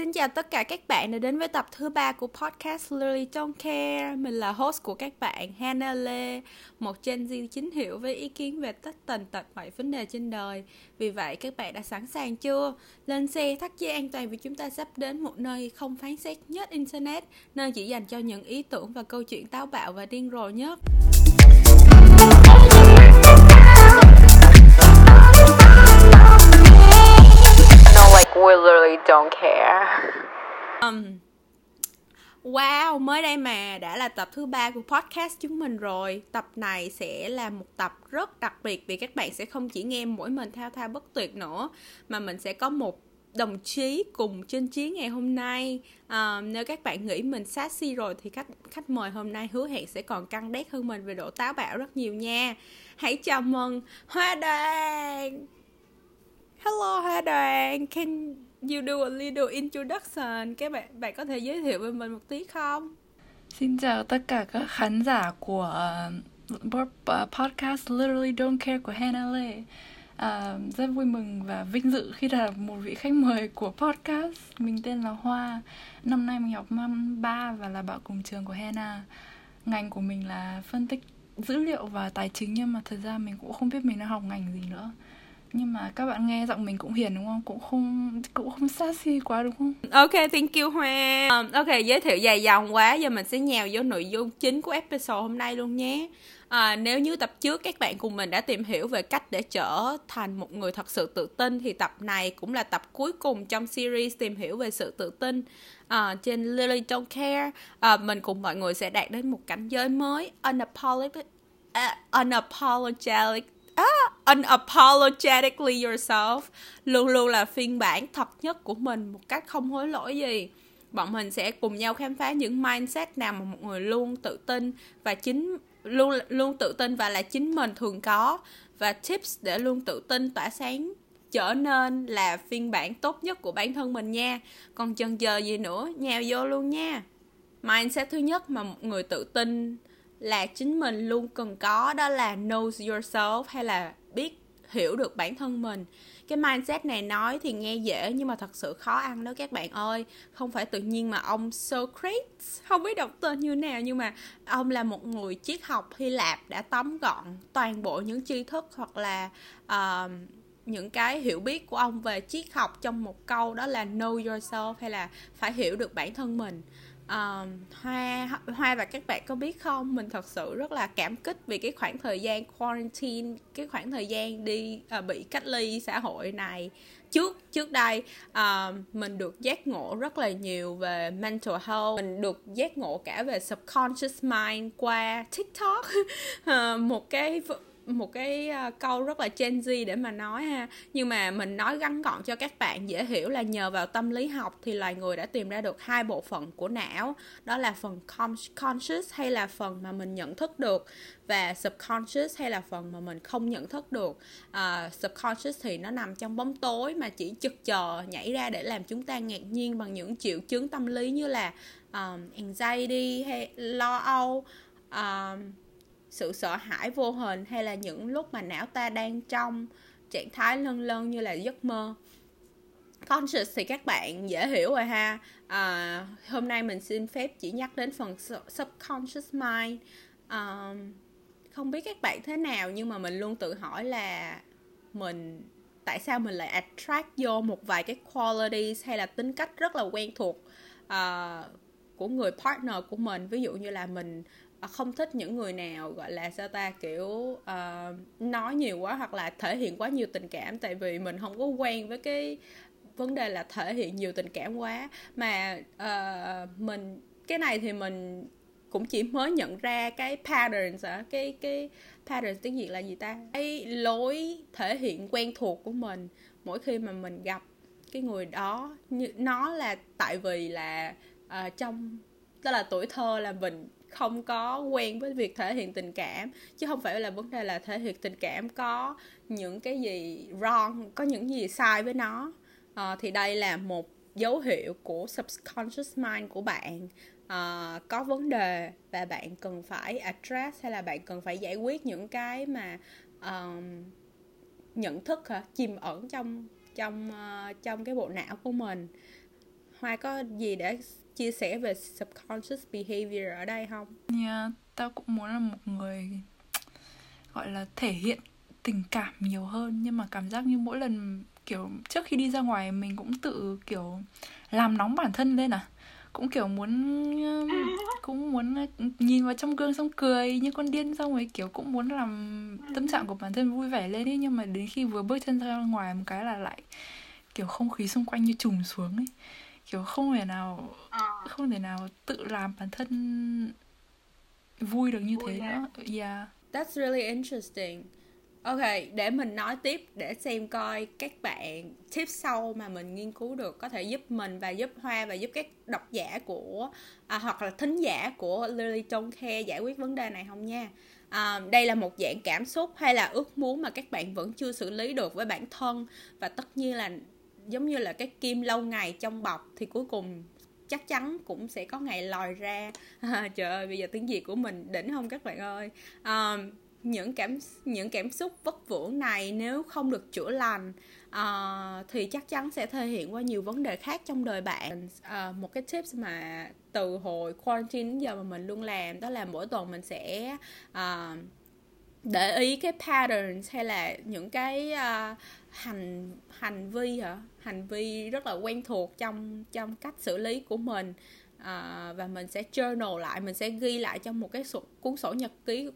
Xin chào tất cả các bạn đã đến với tập thứ ba của podcast Lily Don't Care. Mình là host của các bạn Hannah Lê, một Gen Z chính hiệu với ý kiến về tất tần tật mọi vấn đề trên đời. Vì vậy các bạn đã sẵn sàng chưa? Lên xe thắt dây an toàn vì chúng ta sắp đến một nơi không phán xét nhất internet, nơi chỉ dành cho những ý tưởng và câu chuyện táo bạo và điên rồ nhất. We literally don't care. Um, wow, mới đây mà đã là tập thứ ba của podcast chúng mình rồi. Tập này sẽ là một tập rất đặc biệt vì các bạn sẽ không chỉ nghe mỗi mình thao thao bất tuyệt nữa mà mình sẽ có một đồng chí cùng trên chiến ngày hôm nay à, nếu các bạn nghĩ mình sassy rồi thì khách khách mời hôm nay hứa hẹn sẽ còn căng đét hơn mình về độ táo bạo rất nhiều nha hãy chào mừng hoa đoàn hello hai đoàn can you do a little introduction các bạn bạn có thể giới thiệu về mình một tí không Xin chào tất cả các khán giả của uh, uh, podcast Literally Don't Care của Hannah Lê. Uh, rất vui mừng và vinh dự khi là một vị khách mời của podcast. Mình tên là Hoa. Năm nay mình học năm 3 và là bạn cùng trường của Hannah. Ngành của mình là phân tích dữ liệu và tài chính nhưng mà thật ra mình cũng không biết mình đang học ngành gì nữa nhưng mà các bạn nghe giọng mình cũng hiền đúng không? Cũng không cũng không sassy quá đúng không? Ok thank you hoa. Um, ok giới thiệu dài dòng quá. Giờ mình sẽ nhào vô nội dung chính của episode hôm nay luôn nhé. À, nếu như tập trước các bạn cùng mình đã tìm hiểu về cách để trở thành một người thật sự tự tin thì tập này cũng là tập cuối cùng trong series tìm hiểu về sự tự tin à, trên Lily Don't Care. À, mình cùng mọi người sẽ đạt đến một cảnh giới mới à, unapologetic uh, unapologetic ah, unapologetically yourself. Luôn luôn là phiên bản thật nhất của mình một cách không hối lỗi gì. Bọn mình sẽ cùng nhau khám phá những mindset nào mà một người luôn tự tin và chính luôn luôn tự tin và là chính mình thường có. Và tips để luôn tự tin tỏa sáng trở nên là phiên bản tốt nhất của bản thân mình nha. Còn chần chờ gì nữa nhào vô luôn nha. Mindset thứ nhất mà một người tự tin là chính mình luôn cần có đó là knows yourself hay là biết hiểu được bản thân mình. Cái mindset này nói thì nghe dễ nhưng mà thật sự khó ăn đó các bạn ơi. Không phải tự nhiên mà ông Socrates không biết đọc tên như nào nhưng mà ông là một người triết học Hy Lạp đã tóm gọn toàn bộ những tri thức hoặc là uh, những cái hiểu biết của ông về triết học trong một câu đó là know yourself hay là phải hiểu được bản thân mình um, hoa hoa và các bạn có biết không? Mình thật sự rất là cảm kích vì cái khoảng thời gian quarantine cái khoảng thời gian đi uh, bị cách ly xã hội này. Trước trước đây uh, mình được giác ngộ rất là nhiều về mental health. Mình được giác ngộ cả về subconscious mind qua tiktok. Uh, một cái một cái ờ, câu rất là Gen Z để mà nói ha. Nhưng mà mình nói gắn gọn cho các bạn dễ hiểu là nhờ vào tâm lý học thì loài người đã tìm ra được hai bộ phận của não. Đó là phần conscious hay là phần mà mình nhận thức được và subconscious hay là phần mà mình không nhận thức được. Uh, subconscious thì nó nằm trong bóng tối mà chỉ chực chờ nhảy ra để làm chúng ta ngạc nhiên bằng những triệu chứng tâm lý như là um, anxiety hay lo âu um, sự sợ hãi vô hình hay là những lúc mà não ta đang trong trạng thái lân lân như là giấc mơ? Conscious thì các bạn dễ hiểu rồi ha. À, hôm nay mình xin phép chỉ nhắc đến phần subconscious mind. À, không biết các bạn thế nào nhưng mà mình luôn tự hỏi là mình tại sao mình lại attract vô một vài cái qualities hay là tính cách rất là quen thuộc uh, của người partner của mình? Ví dụ như là mình À, không thích những người nào gọi là sao ta kiểu uh, nói nhiều quá hoặc là thể hiện quá nhiều tình cảm. Tại vì mình không có quen với cái vấn đề là thể hiện nhiều tình cảm quá. Mà uh, mình cái này thì mình cũng chỉ mới nhận ra cái patterns à cái cái patterns tiếng việt là gì ta? Cái lối thể hiện quen thuộc của mình mỗi khi mà mình gặp cái người đó. Như nó là tại vì là uh, trong tức là tuổi thơ là mình không có quen với việc thể hiện tình cảm chứ không phải là vấn đề là thể hiện tình cảm có những cái gì wrong có những gì sai với nó. À, thì đây là một dấu hiệu của subconscious mind của bạn. Uh, có vấn đề và bạn cần phải address hay là bạn cần phải giải quyết những cái mà um, nhận thức hả chìm ẩn trong trong uh, trong cái bộ não của mình. Hoa có gì để chia sẻ về subconscious behavior ở đây không? Yeah, tao cũng muốn là một người gọi là thể hiện tình cảm nhiều hơn. Nhưng mà cảm giác như mỗi lần kiểu trước khi đi ra ngoài mình cũng tự kiểu làm nóng bản thân lên à. Cũng kiểu muốn cũng muốn nhìn vào trong gương xong cười như con điên xong rồi kiểu cũng muốn làm tâm trạng của bản thân vui vẻ lên ấy. Nhưng mà đến khi vừa bước chân ra ngoài một cái là lại kiểu không khí xung quanh như trùng xuống ấy kiểu không thể nào không thể nào tự làm bản thân vui được như Vui thế nữa yeah That's really interesting. Ok, để mình nói tiếp để xem coi các bạn tips sau mà mình nghiên cứu được có thể giúp mình và giúp Hoa và giúp các độc giả của à, hoặc là thính giả của Lily Don't Care giải quyết vấn đề này không nha. À, đây là một dạng cảm xúc hay là ước muốn mà các bạn vẫn chưa xử lý được với bản thân và tất nhiên là giống như là cái kim lâu ngày trong bọc thì cuối cùng chắc chắn cũng sẽ có ngày lòi ra. À, trời ơi bây giờ tiếng việt của mình đỉnh không các bạn ơi? À, những cảm những cảm xúc vất vưởng này nếu không được chữa lành à, thì chắc chắn sẽ thể hiện qua nhiều vấn đề khác trong đời bạn. À, một cái tips mà từ hồi quarantine đến giờ mà mình luôn làm đó là mỗi tuần mình sẽ à, để ý cái patterns hay là những cái uh, hành hành vi hả? Hành vi rất là quen thuộc trong trong cách xử lý của mình. À, và mình sẽ journal lại mình sẽ ghi lại trong một cái sổ, cuốn sổ nhật ký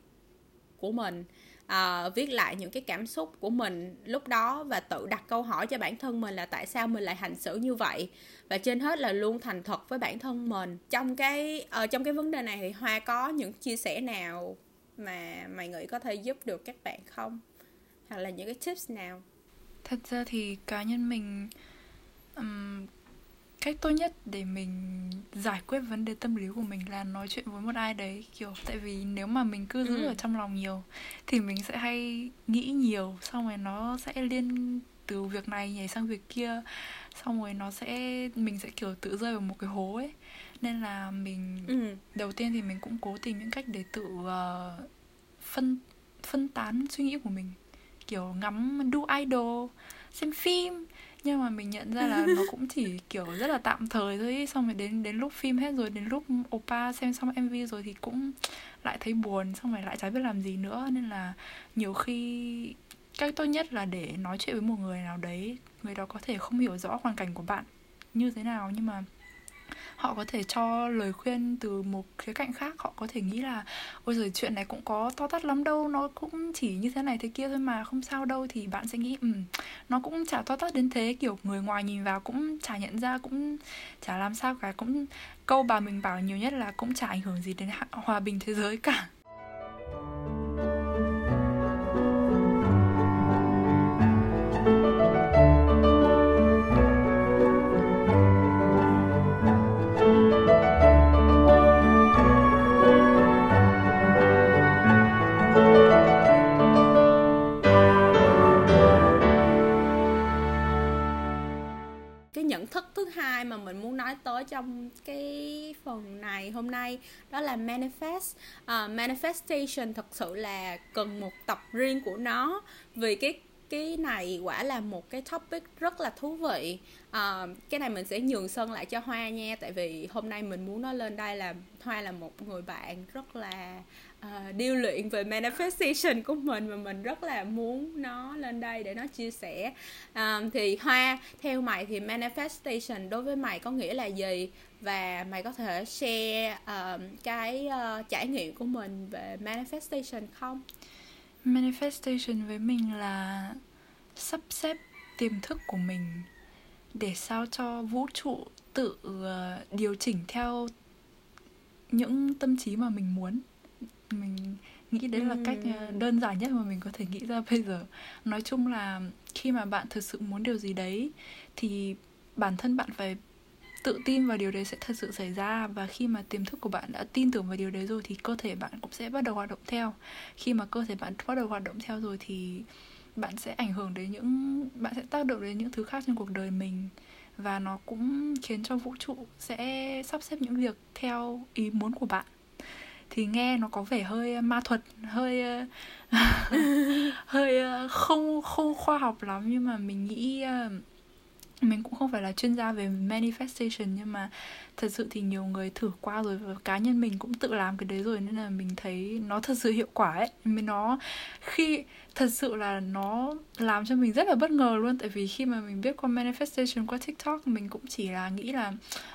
của mình à, viết lại những cái cảm xúc của mình lúc đó và tự đặt câu hỏi cho bản thân mình là tại sao mình lại hành xử như vậy? Và trên hết là luôn thành thật với bản thân mình. Trong cái ở trong cái vấn đề này thì hoa có những chia sẻ nào mà mày nghĩ có thể giúp được các bạn không? Hoặc là những cái tips nào? Thật ra thì cá nhân mình ừm, cách tốt nhất để mình giải quyết vấn đề tâm lý của mình là nói chuyện với một ai đấy kiểu tại vì nếu mà mình cứ giữ Ừ. ở trong lòng nhiều thì mình sẽ hay nghĩ nhiều xong rồi nó sẽ liên từ việc này nhảy sang việc kia xong rồi nó sẽ mình sẽ kiểu tự rơi vào một cái hố ấy. Nên là mình ừ đầu tiên thì mình cũng cố tìm những cách để tự ờ, phân phân tán suy nghĩ của mình kiểu ngắm đu idol xem phim. Nhưng mà mình nhận ra là nó cũng chỉ kiểu rất là tạm thời thôi ý. xong rồi đến đến lúc phim hết rồi đến lúc oppa xem xong mv rồi thì cũng lại thấy buồn xong rồi lại chả biết làm gì nữa. Nên là nhiều khi cách tốt nhất là để nói chuyện với một người nào đấy người đó có thể không hiểu rõ hoàn cảnh của bạn như thế nào. Nhưng mà họ có thể cho lời khuyên từ một khía cạnh khác. Họ có thể nghĩ là, ôi rồi chuyện này cũng có to tát lắm đâu, nó cũng chỉ như thế này thế kia thôi mà, không sao đâu. Thì bạn sẽ nghĩ ừ nó cũng chả to tát đến thế. Kiểu người ngoài nhìn vào cũng chả nhận ra, cũng chả làm sao cả, cũng câu bà mình bảo nhiều nhất là cũng chả ảnh hưởng gì đến hòa bình thế giới cả. cái hai mà mình muốn nói tới trong cái phần này hôm nay đó là manifest. Uh, manifestation thật sự là cần một tập riêng của nó vì cái cái này quả là một cái topic rất là thú vị. À, cái này mình sẽ nhường sân lại cho hoa nha tại vì hôm nay mình muốn nói lên đây là hoa là một người bạn rất là uh, điêu luyện về manifestation của mình và mình rất là muốn nó lên đây để nó chia sẻ. À, thì hoa theo mày thì manifestation đối với mày có nghĩa là gì? Và mày có thể share ờ, cái uh, trải nghiệm của mình về manifestation không? Manifestation với mình là sắp xếp tiềm thức của mình để sao cho vũ trụ tự điều chỉnh theo những tâm trí mà mình muốn. Mình nghĩ đấy là cách ờ, đơn giản nhất mà mình có thể nghĩ ra bây giờ. Nói chung là khi mà bạn thực sự muốn điều gì đấy thì bản thân bạn phải tự tin vào điều đấy sẽ thật sự xảy ra. Và khi mà tiềm thức của bạn đã tin tưởng vào điều đấy rồi thì cơ thể bạn cũng sẽ bắt đầu hoạt động theo. Khi mà cơ thể bạn bắt đầu hoạt động theo rồi thì bạn sẽ ảnh hưởng đến những bạn sẽ tác động đến những thứ khác trong cuộc đời mình. Và nó cũng khiến cho vũ trụ sẽ sắp xếp những việc theo ý muốn của bạn thì nghe nó có vẻ hơi ờ, ma thuật hơi ờ, hơi ờ, không không khoa học lắm. Nhưng mà mình nghĩ mình cũng không phải là chuyên gia về manifestation nhưng mà thật sự thì nhiều người thử qua rồi và cá nhân mình cũng tự làm cái đấy rồi nên là mình thấy nó thật sự hiệu quả ấy. Mình nó khi thật sự là nó làm cho mình rất là bất ngờ luôn. Tại vì khi mà mình biết qua manifestation qua tiktok mình cũng chỉ là nghĩ là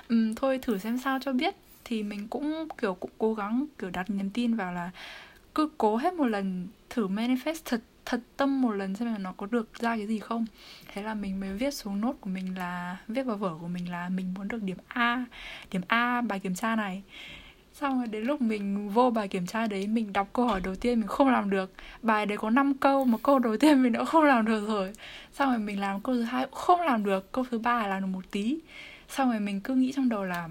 um, thôi thử xem sao cho biết thì mình cũng, kiểu, cũng cố gắng, kiểu, đặt niềm tin vào là cứ cố hết một lần thử manifest thật thật tâm một lần xem là nó có được ra cái gì không. Thế là mình mới viết xuống nốt của mình là, viết vào vở của mình là mình muốn được điểm A điểm A bài kiểm tra này. Xong rồi đến lúc mình vô bài kiểm tra đấy, mình đọc câu hỏi đầu tiên mình không làm được. Bài đấy có 5 câu mà câu đầu tiên mình đã không làm được rồi. Xong rồi mình làm câu thứ hai cũng không làm được, câu thứ ba là làm được một tí. Xong rồi mình cứ nghĩ trong đầu là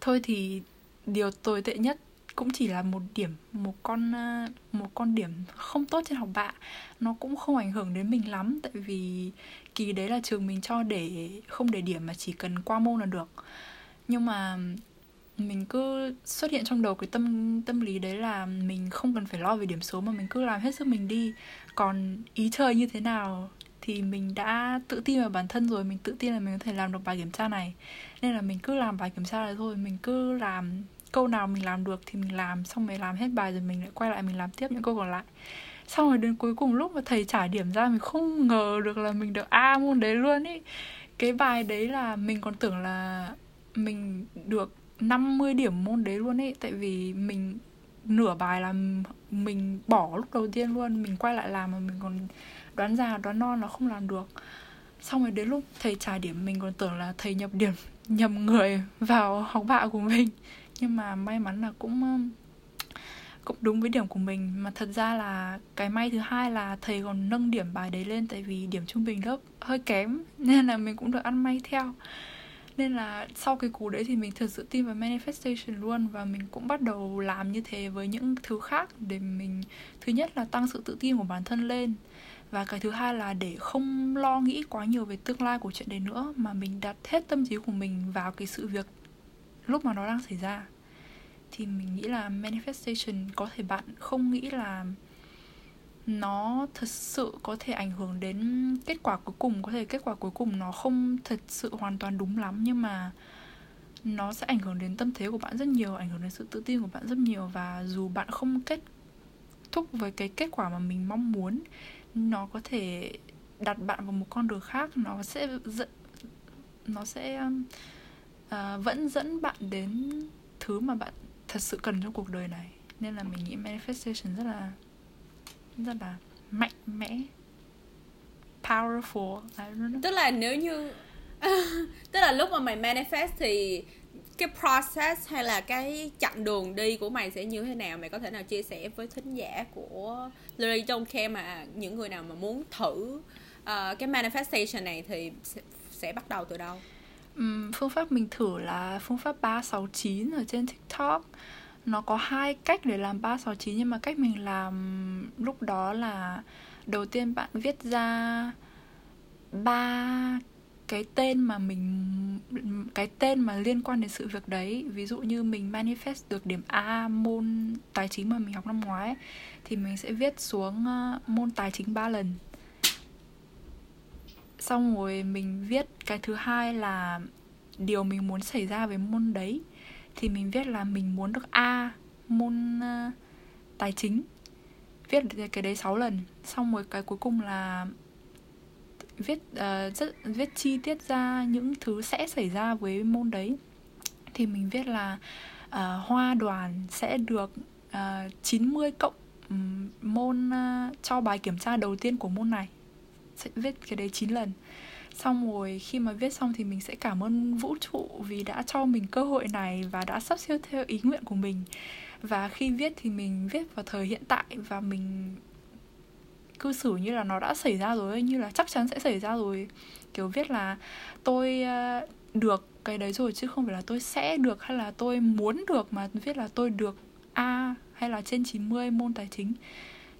thôi thì điều tồi tệ nhất cũng chỉ là một điểm, một con ờ, một con điểm không tốt trên học bạ. Nó cũng không ảnh hưởng đến mình lắm, tại vì kỳ đấy là trường mình cho để, không để điểm mà chỉ cần qua môn là được. Nhưng mà mình cứ xuất hiện trong đầu cái tâm tâm lý đấy là mình không cần phải lo về điểm số mà mình cứ làm hết sức mình đi. Còn ý trời như thế nào thì mình đã tự tin vào bản thân rồi, mình tự tin là mình có thể làm được bài kiểm tra này. Nên là mình cứ làm bài kiểm tra này thôi, mình cứ làm câu nào mình làm được thì mình làm, xong rồi làm hết bài rồi mình lại quay lại mình làm tiếp những câu còn lại. Xong rồi đến cuối cùng lúc mà thầy trả điểm ra, mình không ngờ được là mình được A môn đấy luôn ý. Cái bài đấy là mình còn tưởng là mình được 50 điểm môn đấy luôn ấy tại vì mình nửa bài là mình bỏ lúc đầu tiên luôn, mình quay lại làm mà mình còn đoán già, đoán non nó không làm được. Xong rồi đến lúc thầy trả điểm, mình còn tưởng là thầy nhập điểm, nhầm người vào học bạ của mình. Nhưng mà may mắn là cũng cũng đúng với điểm của mình. Mà thật ra là cái may thứ hai là thầy còn nâng điểm bài đấy lên tại vì điểm trung bình lớp hơi kém, nên là mình cũng được ăn may theo. Nên là sau cái cú đấy thì mình thật sự tin vào manifestation luôn và mình cũng bắt đầu làm như thế với những thứ khác để mình, thứ nhất là tăng sự tự tin của bản thân lên và cái thứ hai là để không lo nghĩ quá nhiều về tương lai của chuyện đấy nữa, mà mình đặt hết tâm trí của mình vào cái sự việc lúc mà nó đang xảy ra. Thì mình nghĩ là manifestation có thể bạn không nghĩ là nó thật sự có thể ảnh hưởng đến kết quả cuối cùng, có thể kết quả cuối cùng nó không thật sự hoàn toàn đúng lắm, nhưng mà nó sẽ ảnh hưởng đến tâm thế của bạn rất nhiều, ảnh hưởng đến sự tự tin của bạn rất nhiều. Và dù bạn không kết thúc với cái kết quả mà mình mong muốn nó có thể đặt bạn vào một con đường khác nó sẽ dẫn nó sẽ uh, vẫn dẫn bạn đến thứ mà bạn thật sự cần trong cuộc đời này. Nên là mình nghĩ manifestation rất là rất là mạnh mẽ powerful. Tức là nếu như tức là lúc mà mày manifest thì cái process hay là cái chặng đường đi của mày sẽ như thế nào? Mày có thể nào chia sẻ với thính giả của Lily Don't Care mà những người nào mà muốn thử uh, cái manifestation này thì sẽ, sẽ bắt đầu từ đâu? Um, phương pháp mình thử là phương pháp 369 ở trên TikTok. Nó có hai cách để làm 369 nhưng mà cách mình làm lúc đó là đầu tiên bạn viết ra ba cái tên mà mình cái tên mà liên quan đến sự việc đấy ví dụ như mình manifest được điểm A môn tài chính mà mình học năm ngoái thì mình sẽ viết xuống ờ, môn tài chính ba lần. Xong rồi mình viết cái thứ hai là điều mình muốn xảy ra với môn đấy thì mình viết là mình muốn được A môn uh, tài chính. Viết cái đấy 6 lần. Xong rồi cái cuối cùng là viết uh, rất viết chi tiết ra những thứ sẽ xảy ra với môn đấy. Thì mình viết là uh, hoa đoàn sẽ được ờ, uh, 90 cộng um, môn uh, cho bài kiểm tra đầu tiên của môn này. Sẽ viết cái đấy 9 lần. Xong rồi khi mà viết xong thì mình sẽ cảm ơn vũ trụ vì đã cho mình cơ hội này và đã sắp xếp theo ý nguyện của mình. Và khi viết thì mình viết vào thời hiện tại và mình cư xử như là nó đã xảy ra rồi như là chắc chắn sẽ xảy ra rồi. Kiểu viết là tôi ờ, được cái đấy rồi chứ không phải là tôi sẽ được hay là tôi muốn được mà viết là tôi được A hay là trên 90 môn tài chính.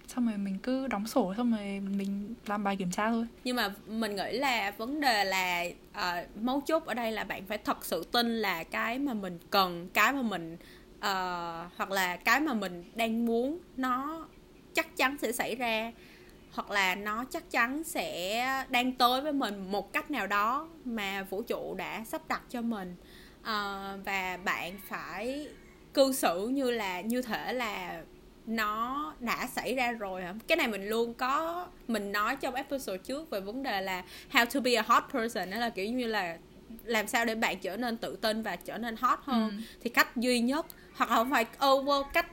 Xong rồi mình cứ đóng sổ xong rồi mình làm bài kiểm tra thôi. Nhưng mà mình nghĩ là vấn đề là uh, mấu chốt ở đây là bạn phải thật sự tin là cái mà mình cần cái mà mình uh, hoặc là cái mà mình đang muốn nó chắc chắn sẽ xảy ra hoặc là nó chắc chắn sẽ đang tới với mình một cách nào đó mà vũ trụ đã sắp đặt cho mình. À, và bạn phải cư xử như là như thể là nó đã xảy ra rồi hả? Cái này mình luôn có mình nói trong episode trước về vấn đề là how to be a hot person đó là kiểu như là làm sao để bạn trở nên tự tin và trở nên hot hơn. Ừ. thì cách duy nhất hoặc là không phải over cách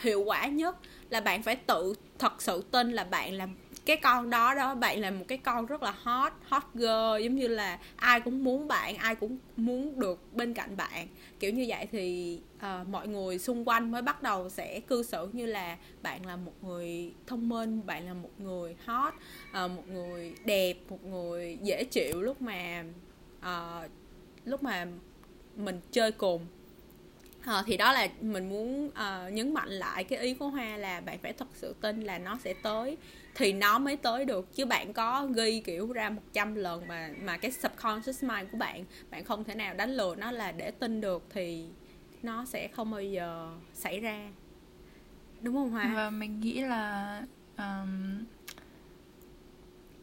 hiệu quả nhất là bạn phải tự thật sự tin là bạn là cái con đó đó bạn là một cái con rất là hot hot girl giống như là ai cũng muốn bạn ai cũng muốn được bên cạnh bạn. Kiểu như vậy thì uh, mọi người xung quanh mới bắt đầu sẽ cư xử như là bạn là một người thông minh bạn là một người hot uh, một người đẹp một người dễ chịu lúc mà uh, lúc mà mình chơi cùng à, thì đó là mình muốn uh, nhấn mạnh lại cái ý của hoa là bạn phải thật sự tin là nó sẽ tới. Thì nó mới tới được chứ bạn có ghi kiểu ra 100 lần mà mà cái subconscious mind của bạn bạn không thể nào đánh lừa nó là để tin được thì nó sẽ không bao giờ xảy ra. Đúng không hoa? Và mình nghĩ là um,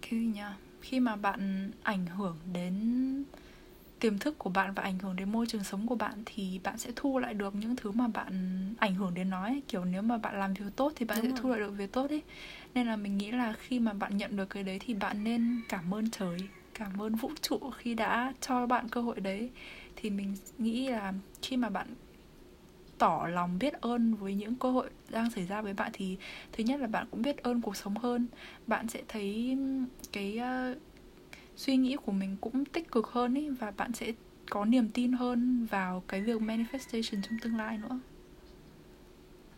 cái gì nhỉ? Khi mà bạn ảnh hưởng đến tiềm thức của bạn và ảnh hưởng đến môi trường sống của bạn thì bạn sẽ thu lại được những thứ mà bạn ảnh hưởng đến nó ấy. kiểu nếu mà bạn làm việc tốt thì bạn Đúng sẽ rồi. thu lại được việc tốt ấy nên là mình nghĩ là khi mà bạn nhận được cái đấy thì bạn nên cảm ơn trời cảm ơn vũ trụ khi đã cho bạn cơ hội đấy thì mình nghĩ là khi mà bạn tỏ lòng biết ơn với những cơ hội đang xảy ra với bạn thì thứ nhất là bạn cũng biết ơn cuộc sống hơn bạn sẽ thấy cái uh, suy nghĩ của mình cũng tích cực hơn ý và bạn sẽ có niềm tin hơn vào cái việc manifestation trong tương lai nữa.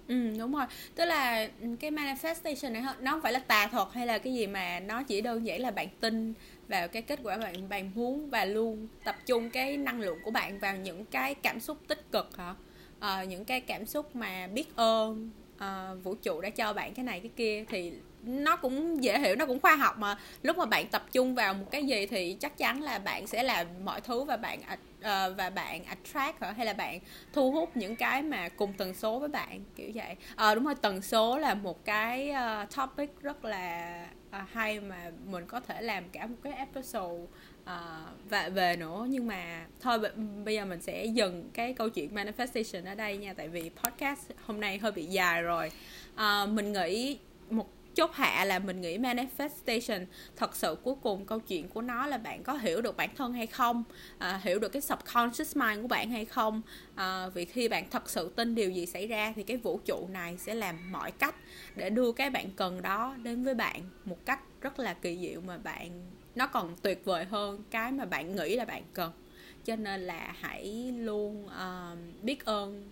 Ừ đúng rồi. Tức là ừ, cái manifestation này nó không phải là tà thuật hay là cái gì mà nó chỉ đơn giản là bạn tin vào cái kết quả bạn bạn muốn và luôn tập trung cái năng lượng của bạn vào những cái cảm xúc tích cực hả? À, những cái cảm xúc mà biết ơn uh, vũ trụ đã cho bạn cái này cái kia thì nó cũng dễ hiểu nó cũng khoa học mà lúc mà bạn tập trung vào một cái gì thì chắc chắn là bạn sẽ làm mọi thứ và bạn uh, và bạn attract hả? hay là bạn thu hút những cái mà cùng tần số với bạn kiểu vậy uh, đúng rồi tần số là một cái uh, topic rất là uh, hay mà mình có thể làm cả một cái episode uh, và về nữa nhưng mà thôi bây giờ mình sẽ dừng cái câu chuyện manifestation ở đây nha tại vì podcast hôm nay hơi bị dài rồi. Uh, mình nghĩ một chốt hạ là mình nghĩ manifestation thật sự cuối cùng câu chuyện của nó là bạn có hiểu được bản thân hay không à, hiểu được cái subconscious mind của bạn hay không. À, vì khi bạn thật sự tin điều gì xảy ra thì cái vũ trụ này sẽ làm mọi cách để đưa cái bạn cần đó đến với bạn một cách rất là kỳ diệu mà bạn nó còn tuyệt vời hơn cái mà bạn nghĩ là bạn cần. Cho nên là hãy luôn uh, biết ơn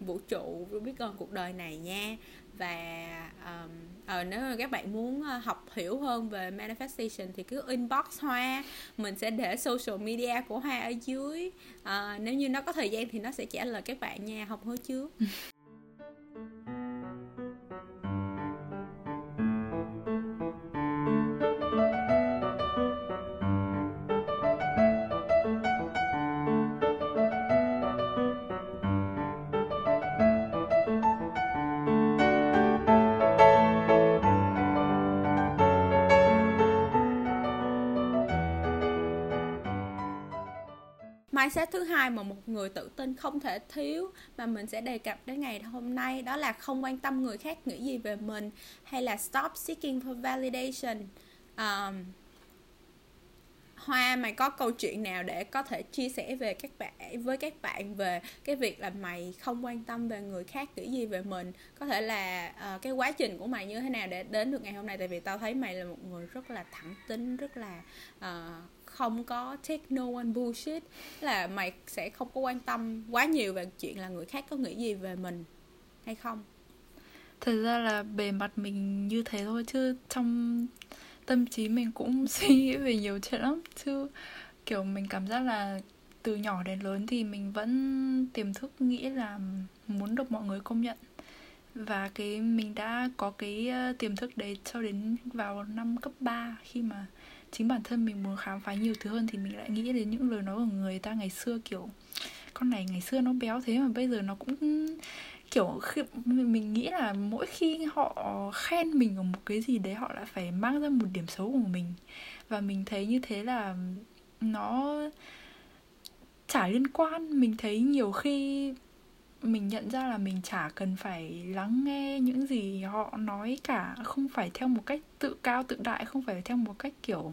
vũ trụ biết ơn cuộc đời này nha. Và um, ờ, nếu mà các bạn muốn ờ, học hiểu hơn về manifestation thì cứ inbox hoa. Mình sẽ để social media của hoa ở dưới. À, nếu như nó có thời gian thì nó sẽ trả lời các bạn nha. Học hứa trước mindset thứ hai mà một người tự tin không thể thiếu mà mình sẽ đề cập đến ngày hôm nay đó là không quan tâm người khác nghĩ gì về mình hay là stop seeking for validation. Um, Hoa mày có câu chuyện nào để có thể chia sẻ về các bạn với các bạn về cái việc là mày không quan tâm về người khác nghĩ gì về mình? Có thể là uh, cái quá trình của mày như thế nào để đến được ngày hôm nay? Tại vì tao thấy mày là một người rất là thẳng tính rất là uh, không có take no one bullshit, là mày sẽ không có quan tâm quá nhiều về chuyện là người khác có nghĩ gì về mình hay không. Thật ra là bề mặt mình như thế thôi, chứ trong tâm trí mình cũng suy nghĩ về nhiều chuyện lắm. Chứ kiểu mình cảm giác là từ nhỏ đến lớn thì mình vẫn tiềm thức nghĩ là muốn được mọi người công nhận. Và cái mình đã có cái ờ, tiềm thức đấy cho đến vào năm cấp 3 khi mà chính bản thân mình muốn khám phá nhiều thứ hơn thì mình lại nghĩ đến những lời nói của người ta ngày xưa, kiểu, con này ngày xưa nó béo thế mà bây giờ nó cũng, kiểu, khi mình nghĩ là mỗi khi họ khen mình ở một cái gì đấy, họ lại phải mang ra một điểm xấu của mình. Và mình thấy như thế là nó chả liên quan. Mình thấy nhiều khi mình nhận ra là mình chả cần phải lắng nghe những gì họ nói cả không phải theo một cách tự cao tự đại không phải theo một cách kiểu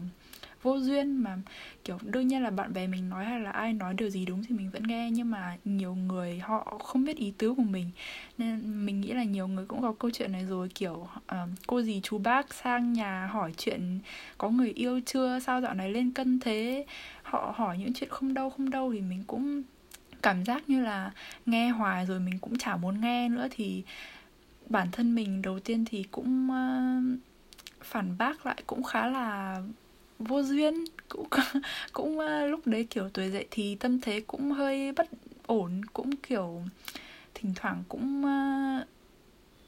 vô duyên mà kiểu đương nhiên là bạn bè mình nói hay là ai nói điều gì đúng thì mình vẫn nghe nhưng mà nhiều người họ không biết ý tứ của mình. Nên mình nghĩ là nhiều người cũng có câu chuyện này rồi kiểu uh, cô gì chú bác sang nhà hỏi chuyện có người yêu chưa sao dạo này lên cân thế? Họ hỏi những chuyện không đâu không đâu thì mình cũng cảm giác như là nghe hoài rồi mình cũng chả muốn nghe nữa thì bản thân mình đầu tiên thì cũng uh, phản bác lại cũng khá là vô duyên cũng cũng uh, lúc đấy kiểu tuổi dậy thì tâm thế cũng hơi bất ổn cũng kiểu thỉnh thoảng cũng uh,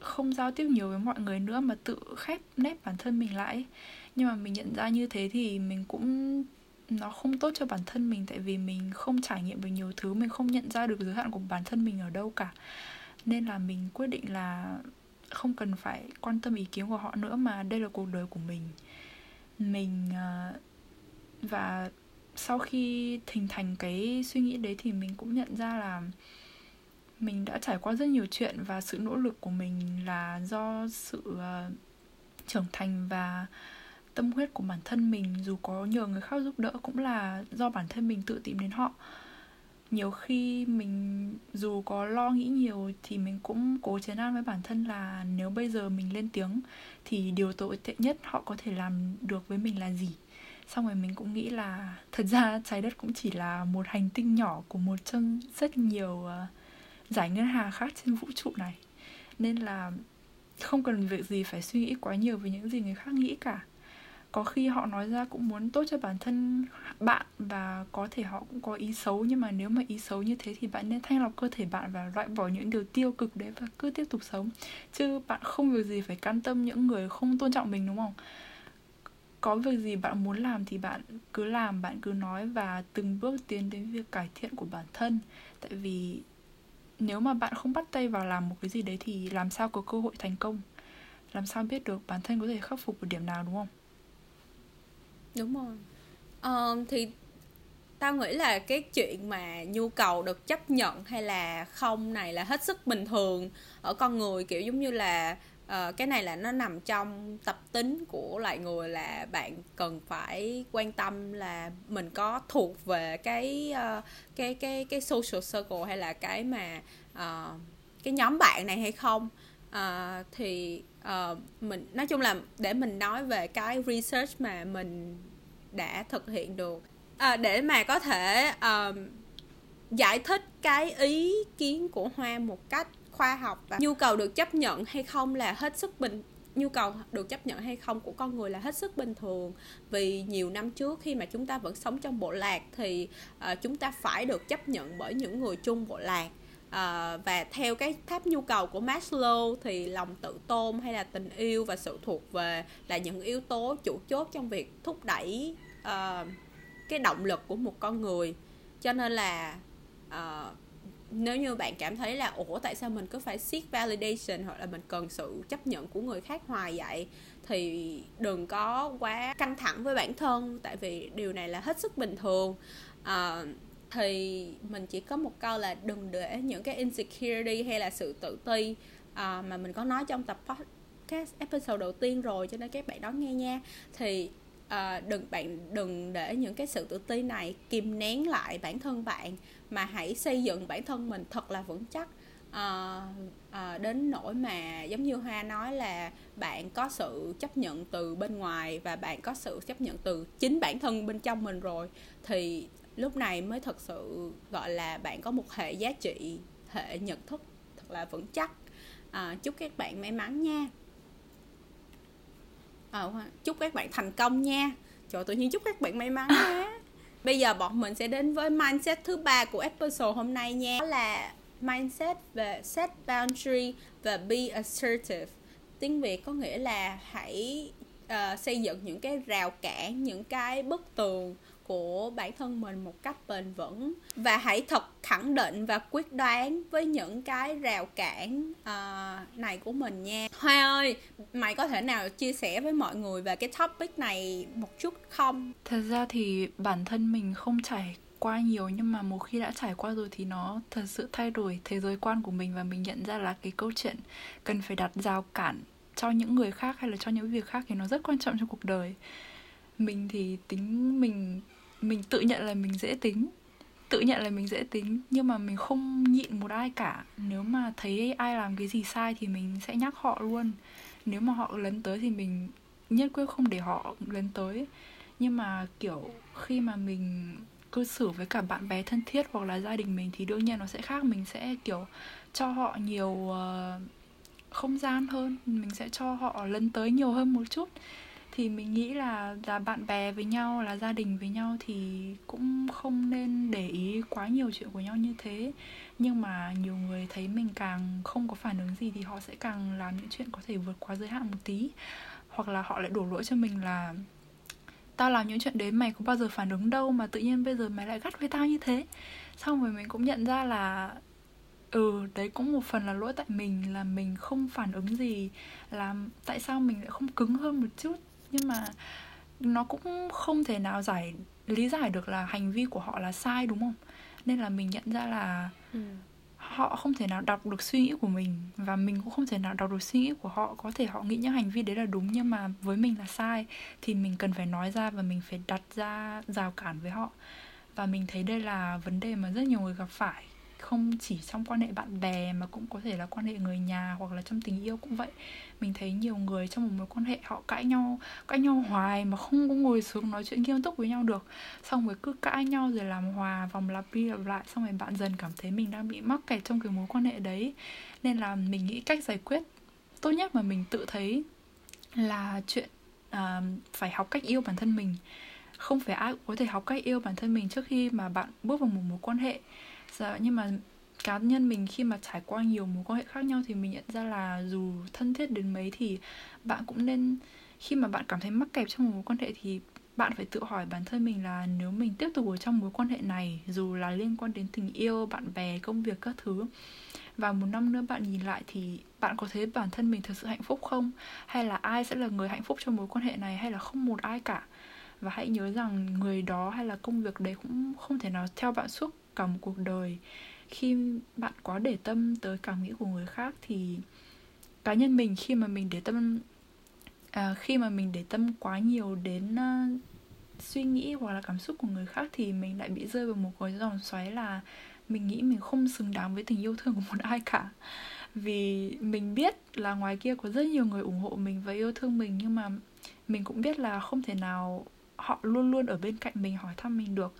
không giao tiếp nhiều với mọi người nữa mà tự khép nép bản thân mình lại. Nhưng mà mình nhận ra như thế thì mình cũng nó không tốt cho bản thân mình tại vì mình không trải nghiệm được nhiều thứ, mình không nhận ra được giới hạn của bản thân mình ở đâu cả. Nên là mình quyết định là không cần phải quan tâm ý kiến của họ nữa mà đây là cuộc đời của mình. Mình à, và sau khi hình thành cái suy nghĩ đấy thì mình cũng nhận ra là mình đã trải qua rất nhiều chuyện và sự nỗ lực của mình là do sự à, trưởng thành và tâm huyết của bản thân mình, dù có nhờ người khác giúp đỡ cũng là do bản thân mình tự tìm đến họ. Nhiều khi mình dù có lo nghĩ nhiều thì mình cũng cố chấn an với bản thân là nếu bây giờ mình lên tiếng thì điều tồi tệ nhất họ có thể làm được với mình là gì? Xong rồi mình cũng nghĩ là thật ra trái đất cũng chỉ là một hành tinh nhỏ của một trong rất nhiều ờ, giải ngân hà khác trên vũ trụ này. Nên là không cần việc gì phải suy nghĩ quá nhiều về những gì người khác nghĩ cả có khi họ nói ra cũng muốn tốt cho bản thân bạn và có thể họ cũng có ý xấu, nhưng mà nếu mà ý xấu như thế thì bạn nên thanh lọc cơ thể bạn và loại bỏ những điều tiêu cực đấy và cứ tiếp tục sống. Chứ bạn không việc gì phải can tâm những người không tôn trọng mình, đúng không? Có việc gì bạn muốn làm thì bạn cứ làm, bạn cứ nói và từng bước tiến đến việc cải thiện của bản thân. Tại vì nếu mà bạn không bắt tay vào làm một cái gì đấy thì làm sao có cơ hội thành công? Làm sao biết được bản thân có thể khắc phục một điểm nào, đúng không? Đúng rồi. Ờ, thì tao nghĩ là cái chuyện mà nhu cầu được chấp nhận hay là không này là hết sức bình thường ở con người. Kiểu giống như là uh, cái này là nó nằm trong tập tính của loại người là bạn cần phải quan tâm là mình có thuộc về cái uh, cái cái cái social circle hay là cái mà uh, cái nhóm bạn này hay không. Uh, thì uh, mình nói chung là để mình nói về cái research mà mình đã thực hiện được. À, để mà có thể um, giải thích cái ý kiến của hoa một cách khoa học và nhu cầu được chấp nhận hay không là hết sức bình nhu cầu được chấp nhận hay không của con người là hết sức bình thường. Vì nhiều năm trước khi mà chúng ta vẫn sống trong bộ lạc thì uh, chúng ta phải được chấp nhận bởi những người chung bộ lạc. Uh, và theo cái tháp nhu cầu của Maslow thì lòng tự tôn hay là tình yêu và sự thuộc về là những yếu tố chủ chốt trong việc thúc đẩy uh, cái động lực của một con người. Cho nên là uh, nếu như bạn cảm thấy là ủa tại sao mình cứ phải seek validation hoặc là mình cần sự chấp nhận của người khác hoài vậy? Thì đừng có quá căng thẳng với bản thân tại vì điều này là hết sức bình thường. Uh, thì mình chỉ có một câu là đừng để những cái insecurity hay là sự tự ti uh, mà mình có nói trong tập podcast episode đầu tiên rồi cho nên các bạn đón nghe nha. Thì uh, đừng bạn đừng để những cái sự tự ti này kìm nén lại bản thân bạn mà hãy xây dựng bản thân mình thật là vững chắc. Uh, uh, đến nỗi mà giống như hoa nói là bạn có sự chấp nhận từ bên ngoài và bạn có sự chấp nhận từ chính bản thân bên trong mình rồi thì lúc này mới thật sự gọi là bạn có một hệ giá trị hệ nhận thức thật là vững chắc. À, chúc các bạn may mắn nha à, chúc các bạn thành công nha. Trời tự nhiên chúc các bạn may mắn nha bây giờ bọn mình sẽ đến với mindset thứ ba của episode hôm nay nha. Đó là mindset về set boundary và be assertive. Tiếng việt có nghĩa là hãy uh, xây dựng những cái rào cản những cái bức tường của bản thân mình một cách bền vững và hãy thật khẳng định và quyết đoán với những cái rào cản uh, này của mình nha. Hoa ơi mày có thể nào chia sẻ với mọi người về cái topic này một chút không? Thật ra thì bản thân mình không trải qua nhiều nhưng mà một khi đã trải qua rồi thì nó thật sự thay đổi thế giới quan của mình và mình nhận ra là cái câu chuyện cần phải đặt rào cản cho những người khác hay là cho những việc khác thì nó rất quan trọng trong cuộc đời. Mình thì tính mình mình tự nhận là mình dễ tính tự nhận là mình dễ tính nhưng mà mình không nhịn một ai cả. Nếu mà thấy ai làm cái gì sai thì mình sẽ nhắc họ luôn. Nếu mà họ lấn tới thì mình nhất quyết không để họ lấn tới. Nhưng mà kiểu khi mà mình cư xử với cả bạn bè thân thiết hoặc là gia đình mình thì đương nhiên nó sẽ khác. Mình sẽ kiểu cho họ nhiều uh, không gian hơn. Mình sẽ cho họ lấn tới nhiều hơn một chút thì mình nghĩ là là bạn bè với nhau, là gia đình với nhau thì cũng không nên để ý quá nhiều chuyện của nhau như thế. Nhưng mà nhiều người thấy mình càng không có phản ứng gì thì họ sẽ càng làm những chuyện có thể vượt quá giới hạn một tí. Hoặc là họ lại đổ lỗi cho mình là, tao làm những chuyện đấy, mày có bao giờ phản ứng đâu mà tự nhiên bây giờ mày lại gắt với tao như thế? Xong rồi mình cũng nhận ra là ừ đấy cũng một phần là lỗi tại mình, là mình không phản ứng gì, là tại sao mình lại không cứng hơn một chút? Nhưng mà nó cũng không thể nào giải lý giải được là hành vi của họ là sai đúng không? Nên là mình nhận ra là ừ. họ không thể nào đọc được suy nghĩ của mình và mình cũng không thể nào đọc được suy nghĩ của họ. Có thể họ nghĩ những hành vi đấy là đúng nhưng mà với mình là sai thì mình cần phải nói ra và mình phải đặt ra rào cản với họ. Và mình thấy đây là vấn đề mà rất nhiều người gặp phải không chỉ trong quan hệ bạn bè mà cũng có thể là quan hệ người nhà hoặc là trong tình yêu cũng vậy. Mình thấy nhiều người trong một mối quan hệ họ cãi nhau cãi nhau hoài mà không có ngồi xuống nói chuyện nghiêm túc với nhau được. Xong rồi cứ cãi nhau rồi làm hòa vòng lặp đi lặp lại xong rồi bạn dần cảm thấy mình đang bị mắc kẹt trong cái mối quan hệ đấy. Nên là mình nghĩ cách giải quyết tốt nhất mà mình tự thấy là chuyện uh, phải học cách yêu bản thân mình. Không phải ai cũng có thể học cách yêu bản thân mình trước khi mà bạn bước vào một mối quan hệ dạ, nhưng mà cá nhân mình khi mà trải qua nhiều mối quan hệ khác nhau thì mình nhận ra là dù thân thiết đến mấy thì bạn cũng nên khi mà bạn cảm thấy mắc kẹt trong một mối quan hệ thì bạn phải tự hỏi bản thân mình là nếu mình tiếp tục ở trong mối quan hệ này dù là liên quan đến tình yêu bạn bè công việc các thứ và một năm nữa bạn nhìn lại thì bạn có thấy bản thân mình thật sự hạnh phúc không? Hay là ai sẽ là người hạnh phúc trong mối quan hệ này hay là không một ai cả? Và hãy nhớ rằng người đó hay là công việc đấy cũng không thể nào theo bạn suốt cả một cuộc đời. Khi bạn quá để tâm tới cảm nghĩ của người khác thì cá nhân mình khi mà mình để tâm à, khi mà mình để tâm quá nhiều đến uh, suy nghĩ hoặc là cảm xúc của người khác thì mình lại bị rơi vào một cái dòng xoáy là mình nghĩ mình không xứng đáng với tình yêu thương của một ai cả. Vì mình biết là ngoài kia có rất nhiều người ủng hộ mình và yêu thương mình nhưng mà mình cũng biết là không thể nào họ luôn luôn ở bên cạnh mình hỏi thăm mình được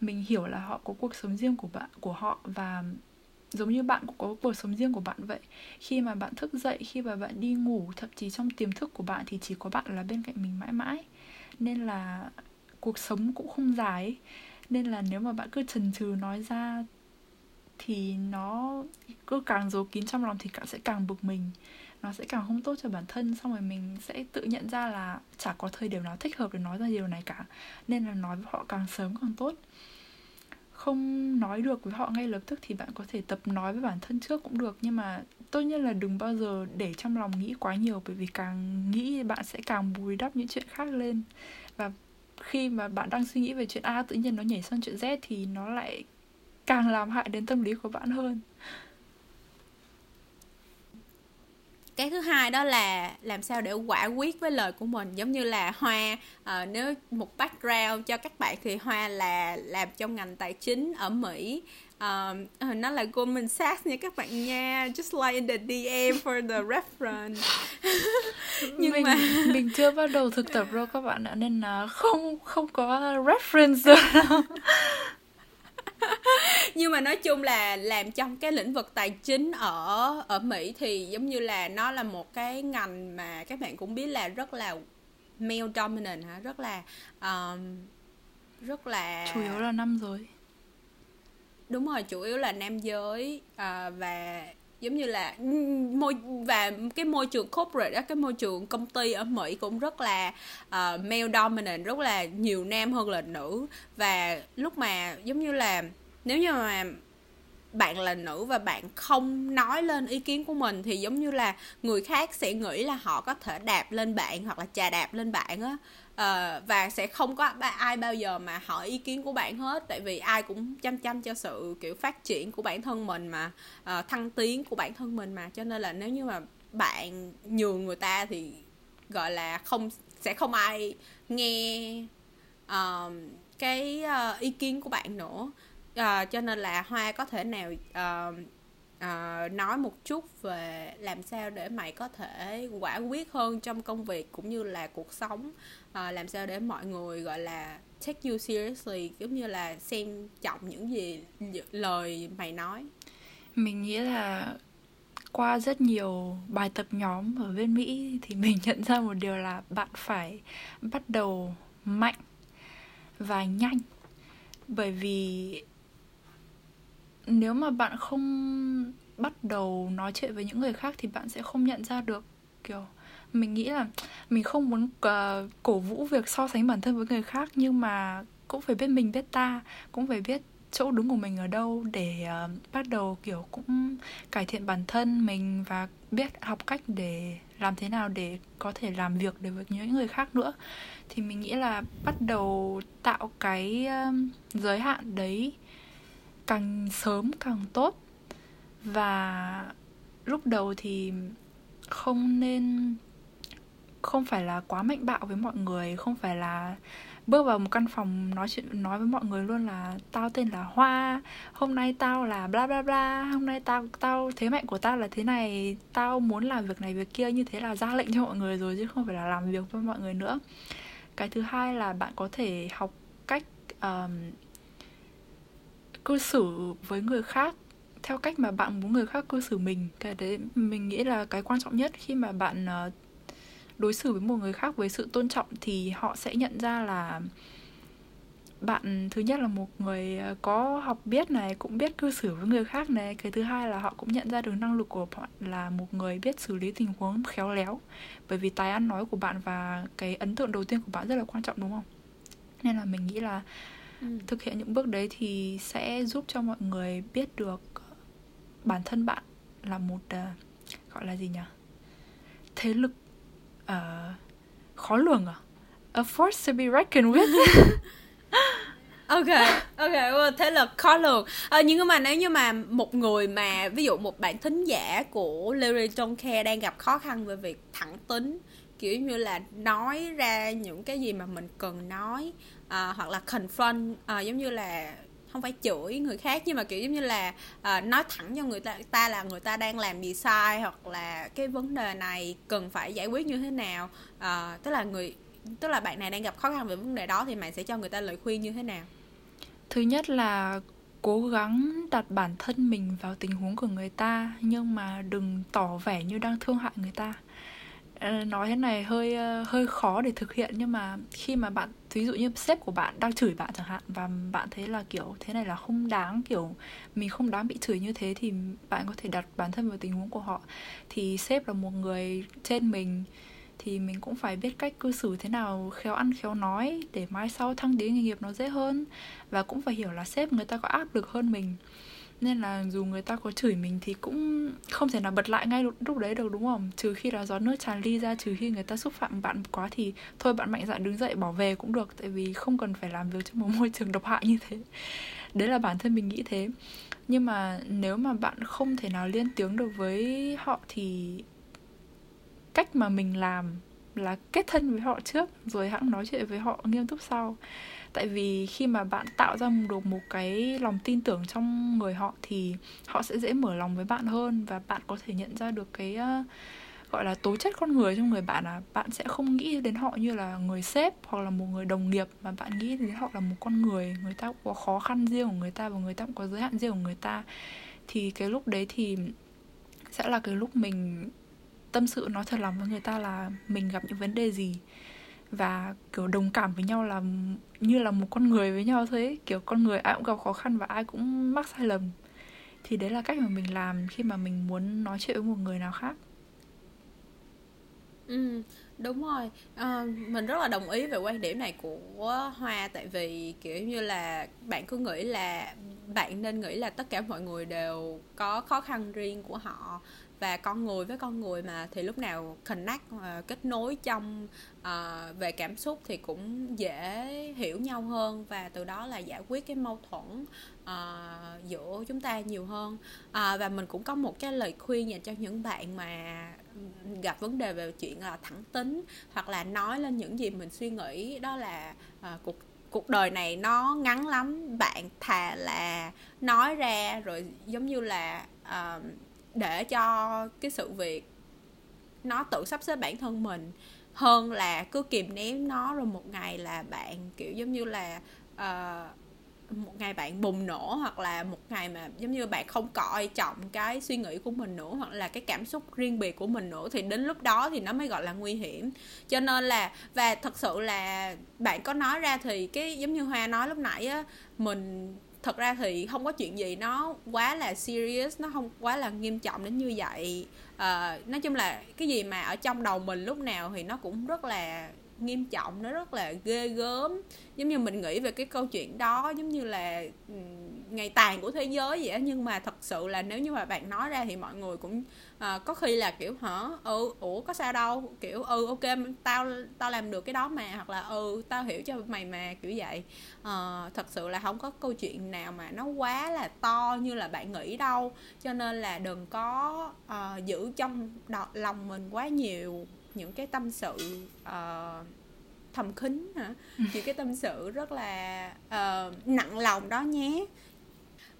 mình hiểu là họ có cuộc sống riêng của bạn, của họ và giống như bạn cũng có cuộc sống riêng của bạn vậy. Khi mà bạn thức dậy, khi mà bạn đi ngủ, thậm chí trong tiềm thức của bạn thì chỉ có bạn là bên cạnh mình mãi mãi. Nên là cuộc sống cũng không dài nên là nếu mà bạn cứ chần chừ nói ra thì nó cứ càng giấu kín trong lòng thì càng sẽ càng bực mình. Nó sẽ càng không tốt cho bản thân, xong rồi mình sẽ tự nhận ra là chả có thời điểm nào thích hợp để nói ra điều này cả. Nên là nói với họ càng sớm càng tốt không nói được với họ ngay lập tức thì bạn có thể tập nói với bản thân trước cũng được. Nhưng mà tốt nhất là đừng bao giờ để trong lòng nghĩ quá nhiều, bởi vì càng nghĩ bạn sẽ càng bùi đắp những chuyện khác lên. Và khi mà bạn đang suy nghĩ về chuyện A, tự nhiên nó nhảy sang chuyện Z thì nó lại càng làm hại đến tâm lý của bạn hơn cái thứ hai đó là làm sao để quả quyết với lời của mình giống như là hoa uh, nếu một background cho các bạn thì hoa là làm trong ngành tài chính ở mỹ. Uh, nó là Goldman Sachs nha các bạn nha just like in the DM for the reference. Nhưng mình, mà mình chưa bắt đầu thực tập đâu các bạn ạ nên là không không có reference đâu nhưng mà nói chung là làm trong cái lĩnh vực tài chính ở ở Mỹ thì giống như là nó là một cái ngành mà các bạn cũng biết là rất là male dominant hả? Rất là um, rất là chủ yếu là năm giới. Đúng rồi chủ yếu là nam giới uh, và giống như là môi và cái môi trường corporate đó cái môi trường công ty ở Mỹ cũng rất là uh, male dominant rất là nhiều nam hơn là nữ. Và lúc mà giống như là nếu như mà bạn là nữ và bạn không nói lên ý kiến của mình thì giống như là người khác sẽ nghĩ là họ có thể đạp lên bạn hoặc là chà đạp lên bạn á. Uh, và sẽ không có ai bao giờ mà hỏi ý kiến của bạn hết tại vì ai cũng chăm chăm cho sự kiểu phát triển của bản thân mình mà uh, thăng tiến của bản thân mình mà. Cho nên là nếu như mà bạn nhường người ta thì gọi là không sẽ không ai nghe uh, cái uh, ý kiến của bạn nữa uh, cho nên là hoa có thể nào uh, uh, nói một chút về làm sao để mày có thể quả quyết hơn trong công việc cũng như là cuộc sống? Uh, làm sao để mọi người gọi là take you seriously giống như là xem trọng những gì lời mày nói? Mình nghĩ là qua rất nhiều bài tập nhóm ở bên Mỹ thì mình nhận ra một điều là bạn phải bắt đầu mạnh và nhanh. Bởi vì nếu mà bạn không bắt đầu nói chuyện với những người khác thì bạn sẽ không nhận ra được kiểu mình nghĩ là mình không muốn uh, cổ vũ việc so sánh bản thân với người khác nhưng mà cũng phải biết mình biết ta cũng phải biết chỗ đúng của mình ở đâu để uh, bắt đầu kiểu cũng cải thiện bản thân mình và biết học cách để làm thế nào để có thể làm việc được với những người khác nữa. Thì mình nghĩ là bắt đầu tạo cái uh, giới hạn đấy càng sớm càng tốt. Và lúc đầu thì không nên không phải là quá mạnh bạo với mọi người không phải là bước vào một căn phòng nói chuyện nói với mọi người luôn là tao tên là hoa hôm nay tao là bla bla bla hôm nay tao tao thế mạnh của tao là thế này tao muốn làm việc này việc kia như thế là ra lệnh cho mọi người rồi chứ không phải là làm việc với mọi người nữa. Cái thứ hai là bạn có thể học cách um, cư xử với người khác theo cách mà bạn muốn người khác cư xử mình. Cái đấy mình nghĩ là cái quan trọng nhất. Khi mà bạn ờ, đối xử với một người khác với sự tôn trọng thì họ sẽ nhận ra là bạn, thứ nhất là một người ờ, có học biết này, cũng biết cư xử với người khác này. Cái thứ hai là họ cũng nhận ra được năng lực của bạn là một người biết xử lý tình huống khéo léo. Bởi vì tài ăn nói của bạn và cái ấn tượng đầu tiên của bạn rất là quan trọng, đúng không? Nên là mình nghĩ là ừ. thực hiện những bước đấy thì sẽ giúp cho mọi người biết được bản thân bạn là một uh, gọi là gì nhỉ? Thế lực uh, khó lường à? A force to be reckoned with. Ok ok thế là khó lường. À, nhưng mà nếu như mà một người mà ví dụ một bạn thính giả của Larry Don't Care đang gặp khó khăn về việc thẳng tính kiểu như là nói ra những cái gì mà mình cần nói à, hoặc là confront à, giống như là không phải chửi người khác nhưng mà kiểu giống như là uh, nói thẳng cho người ta ta là người ta đang làm gì sai hoặc là cái vấn đề này cần phải giải quyết như thế nào. Uh, tức là người tức là bạn này đang gặp khó khăn về vấn đề đó thì bạn sẽ cho người ta lời khuyên như thế nào? Thứ nhất là cố gắng đặt bản thân mình vào tình huống của người ta nhưng mà đừng tỏ vẻ như đang thương hại người ta. Ờ, nói thế này hơi ờ, hơi khó để thực hiện nhưng mà khi mà bạn ví dụ như sếp của bạn đang chửi bạn chẳng hạn và bạn thấy là, kiểu, thế này là không đáng, kiểu, mình không đáng bị chửi như thế thì bạn có thể đặt bản thân vào tình huống của họ. Thì sếp là một người trên mình thì mình cũng phải biết cách cư xử thế nào, khéo ăn, khéo nói để mai sau thăng tiến nghề nghiệp nó dễ hơn. Và cũng phải hiểu là sếp người ta có áp lực hơn mình nên là dù người ta có chửi mình thì cũng không thể nào bật lại ngay lúc, đấy được đúng không? Trừ khi là gió nước tràn ly ra trừ khi người ta xúc phạm bạn quá thì thôi bạn mạnh dạn đứng dậy bỏ về cũng được tại vì không cần phải làm việc trong một môi trường độc hại như thế. Đấy là bản thân mình nghĩ thế. Nhưng mà nếu mà bạn không thể nào liên tiếng được với họ thì cách mà mình làm là kết thân với họ trước rồi hãng nói chuyện với họ nghiêm túc sau tại vì khi mà bạn tạo ra được một cái lòng tin tưởng trong người họ thì họ sẽ dễ mở lòng với bạn hơn và bạn có thể nhận ra được cái ờ, gọi là tố chất con người trong người bạn là bạn sẽ không nghĩ đến họ như là người sếp hoặc là một người đồng nghiệp, mà bạn nghĩ đến họ là một con người. Người ta cũng có khó khăn riêng của người ta và người ta cũng có giới hạn riêng của người ta. Thì cái lúc đấy thì sẽ là cái lúc mình tâm sự nói thật lòng với người ta là mình gặp những vấn đề gì và kiểu đồng cảm với nhau là như là một con người với nhau thôi ấy. kiểu con người ai cũng gặp khó khăn và ai cũng mắc sai lầm thì đấy là cách mà mình làm khi mà mình muốn nói chuyện với một người nào khác Ừ, đúng rồi. à, mình rất là đồng ý về quan điểm này của Hoa tại vì kiểu như là bạn cứ nghĩ là bạn nên nghĩ là tất cả mọi người đều có khó khăn riêng của họ và con người với con người mà thì lúc nào connect uh, kết nối trong uh, về cảm xúc thì cũng dễ hiểu nhau hơn. Và từ đó là giải quyết cái mâu thuẫn uh, giữa chúng ta nhiều hơn. Uh, và mình cũng có một cái lời khuyên dành cho những bạn mà gặp vấn đề về chuyện là thẳng tính hoặc là nói lên những gì mình suy nghĩ. Đó là uh, cuộc cuộc đời này nó ngắn lắm. Bạn thà là nói ra rồi giống như là uh, để cho cái sự việc nó tự sắp xếp bản thân mình hơn là cứ kìm nén nó rồi một ngày là bạn kiểu giống như là uh, một ngày bạn bùng nổ hoặc là một ngày mà giống như bạn không coi trọng cái suy nghĩ của mình nữa hoặc là cái cảm xúc riêng biệt của mình nữa thì đến lúc đó thì nó mới gọi là nguy hiểm. Cho nên là và thật sự là bạn có nói ra thì cái giống như hoa nói lúc nãy á mình thật ra thì không có chuyện gì nó quá là serious nó không quá là nghiêm trọng đến như vậy. À, nói chung là cái gì mà ở trong đầu mình lúc nào thì nó cũng rất là nghiêm trọng nó rất là ghê gớm. Giống như mình nghĩ về cái câu chuyện đó giống như là ngày tàn của thế giới vậy nhưng mà thật sự là nếu như mà bạn nói ra thì mọi người cũng à, có khi là kiểu hả? Ừ ủa có sao đâu? Kiểu ừ ok tao tao làm được cái đó mà. Hoặc là ừ tao hiểu cho mày mà. Kiểu vậy. À, thật sự là không có câu chuyện nào mà nó quá là to như là bạn nghĩ đâu. Cho nên là đừng có uh, giữ trong lòng mình quá nhiều những cái tâm sự uh, thầm kín hả? Những cái tâm sự rất là uh, nặng lòng đó nhé.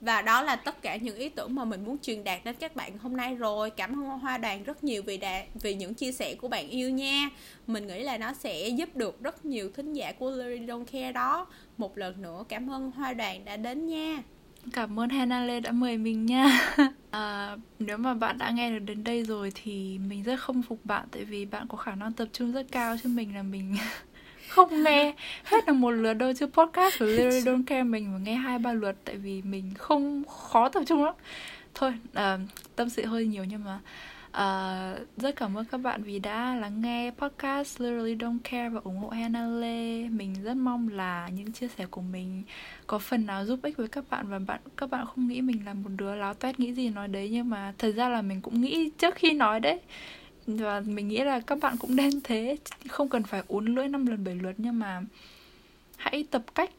Và đó là tất cả những ý tưởng mà mình muốn truyền đạt đến các bạn hôm nay rồi. Cảm ơn hoa đoàn rất nhiều vì đã vì những chia sẻ của bạn yêu nha. Mình nghĩ là nó sẽ giúp được rất nhiều thính giả của Larry Don't Care đó. Một lần nữa cảm ơn hoa đoàn đã đến nha cảm ơn Hannah Lê đã mời mình nha. À, nếu mà bạn đã nghe được đến đây rồi thì mình rất không phục bạn tại vì bạn có khả năng tập trung rất cao chứ mình là mình không nghe hết là một lượt đâu chứ podcast của Literally Don't Care mình phải nghe hai ba lượt tại vì mình không khó tập trung lắm. Thôi uh, tâm sự hơi nhiều nhưng mà uh, rất cảm ơn các bạn vì đã lắng nghe podcast Literally Don't Care và ủng hộ Hannah Lê. Mình rất mong là những chia sẻ của mình có phần nào giúp ích với các bạn và bạn các bạn không nghĩ mình là một đứa láo toét nghĩ gì nói đấy nhưng mà thật ra là mình cũng nghĩ trước khi nói đấy. Và mình nghĩ là các bạn cũng nên thế không cần phải uốn lưỡi năm lần bảy lượt nhưng mà hãy tập cách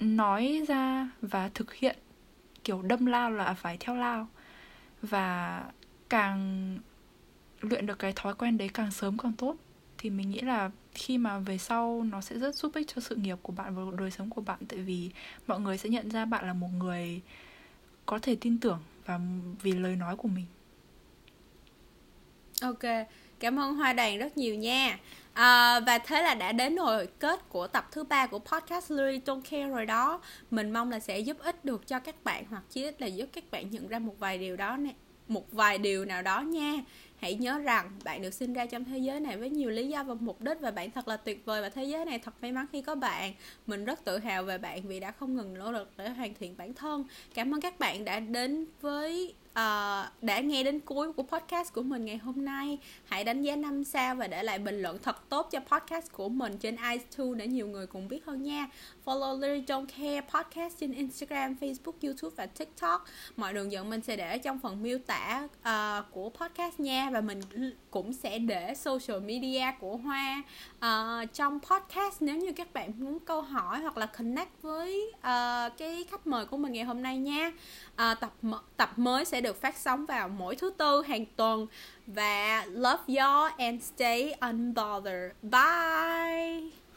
nói ra và thực hiện kiểu đâm lao là phải theo lao. Và càng luyện được cái thói quen đấy càng sớm càng tốt thì mình nghĩ là khi mà về sau nó sẽ rất giúp ích cho sự nghiệp của bạn và đời sống của bạn tại vì mọi người sẽ nhận ra bạn là một người có thể tin tưởng và vì lời nói của mình Ok, cảm ơn Hoa đàn rất nhiều nha. À, và thế là đã đến hồi kết của tập thứ ba của podcast Lily Don't Care rồi đó. Mình mong là sẽ giúp ích được cho các bạn hoặc chí ít là giúp các bạn nhận ra một vài điều đó nè, một vài điều nào đó nha. Hãy nhớ rằng bạn được sinh ra trong thế giới này với nhiều lý do và mục đích và bạn thật là tuyệt vời và thế giới này thật may mắn khi có bạn. Mình rất tự hào về bạn vì đã không ngừng nỗ lực để hoàn thiện bản thân. Cảm ơn các bạn đã đến với uh, đã nghe đến cuối của podcast của mình ngày hôm nay. Hãy đánh giá 5 sao và để lại bình luận thật tốt cho podcast của mình trên iTunes để nhiều người cùng biết hơn nha. Follow Lily Don't Care podcast trên Instagram, Facebook, YouTube và TikTok. Mọi đường dẫn mình sẽ để trong phần miêu tả uh, của podcast nha. Và mình cũng sẽ để social media của Hoa uh, trong podcast. Nếu như các bạn muốn câu hỏi hoặc là connect với uh, cái khách mời của mình ngày hôm nay nha uh, tập tập mới sẽ được phát sóng vào mỗi thứ tư hàng tuần. Và love y'all and stay unbothered. Bye!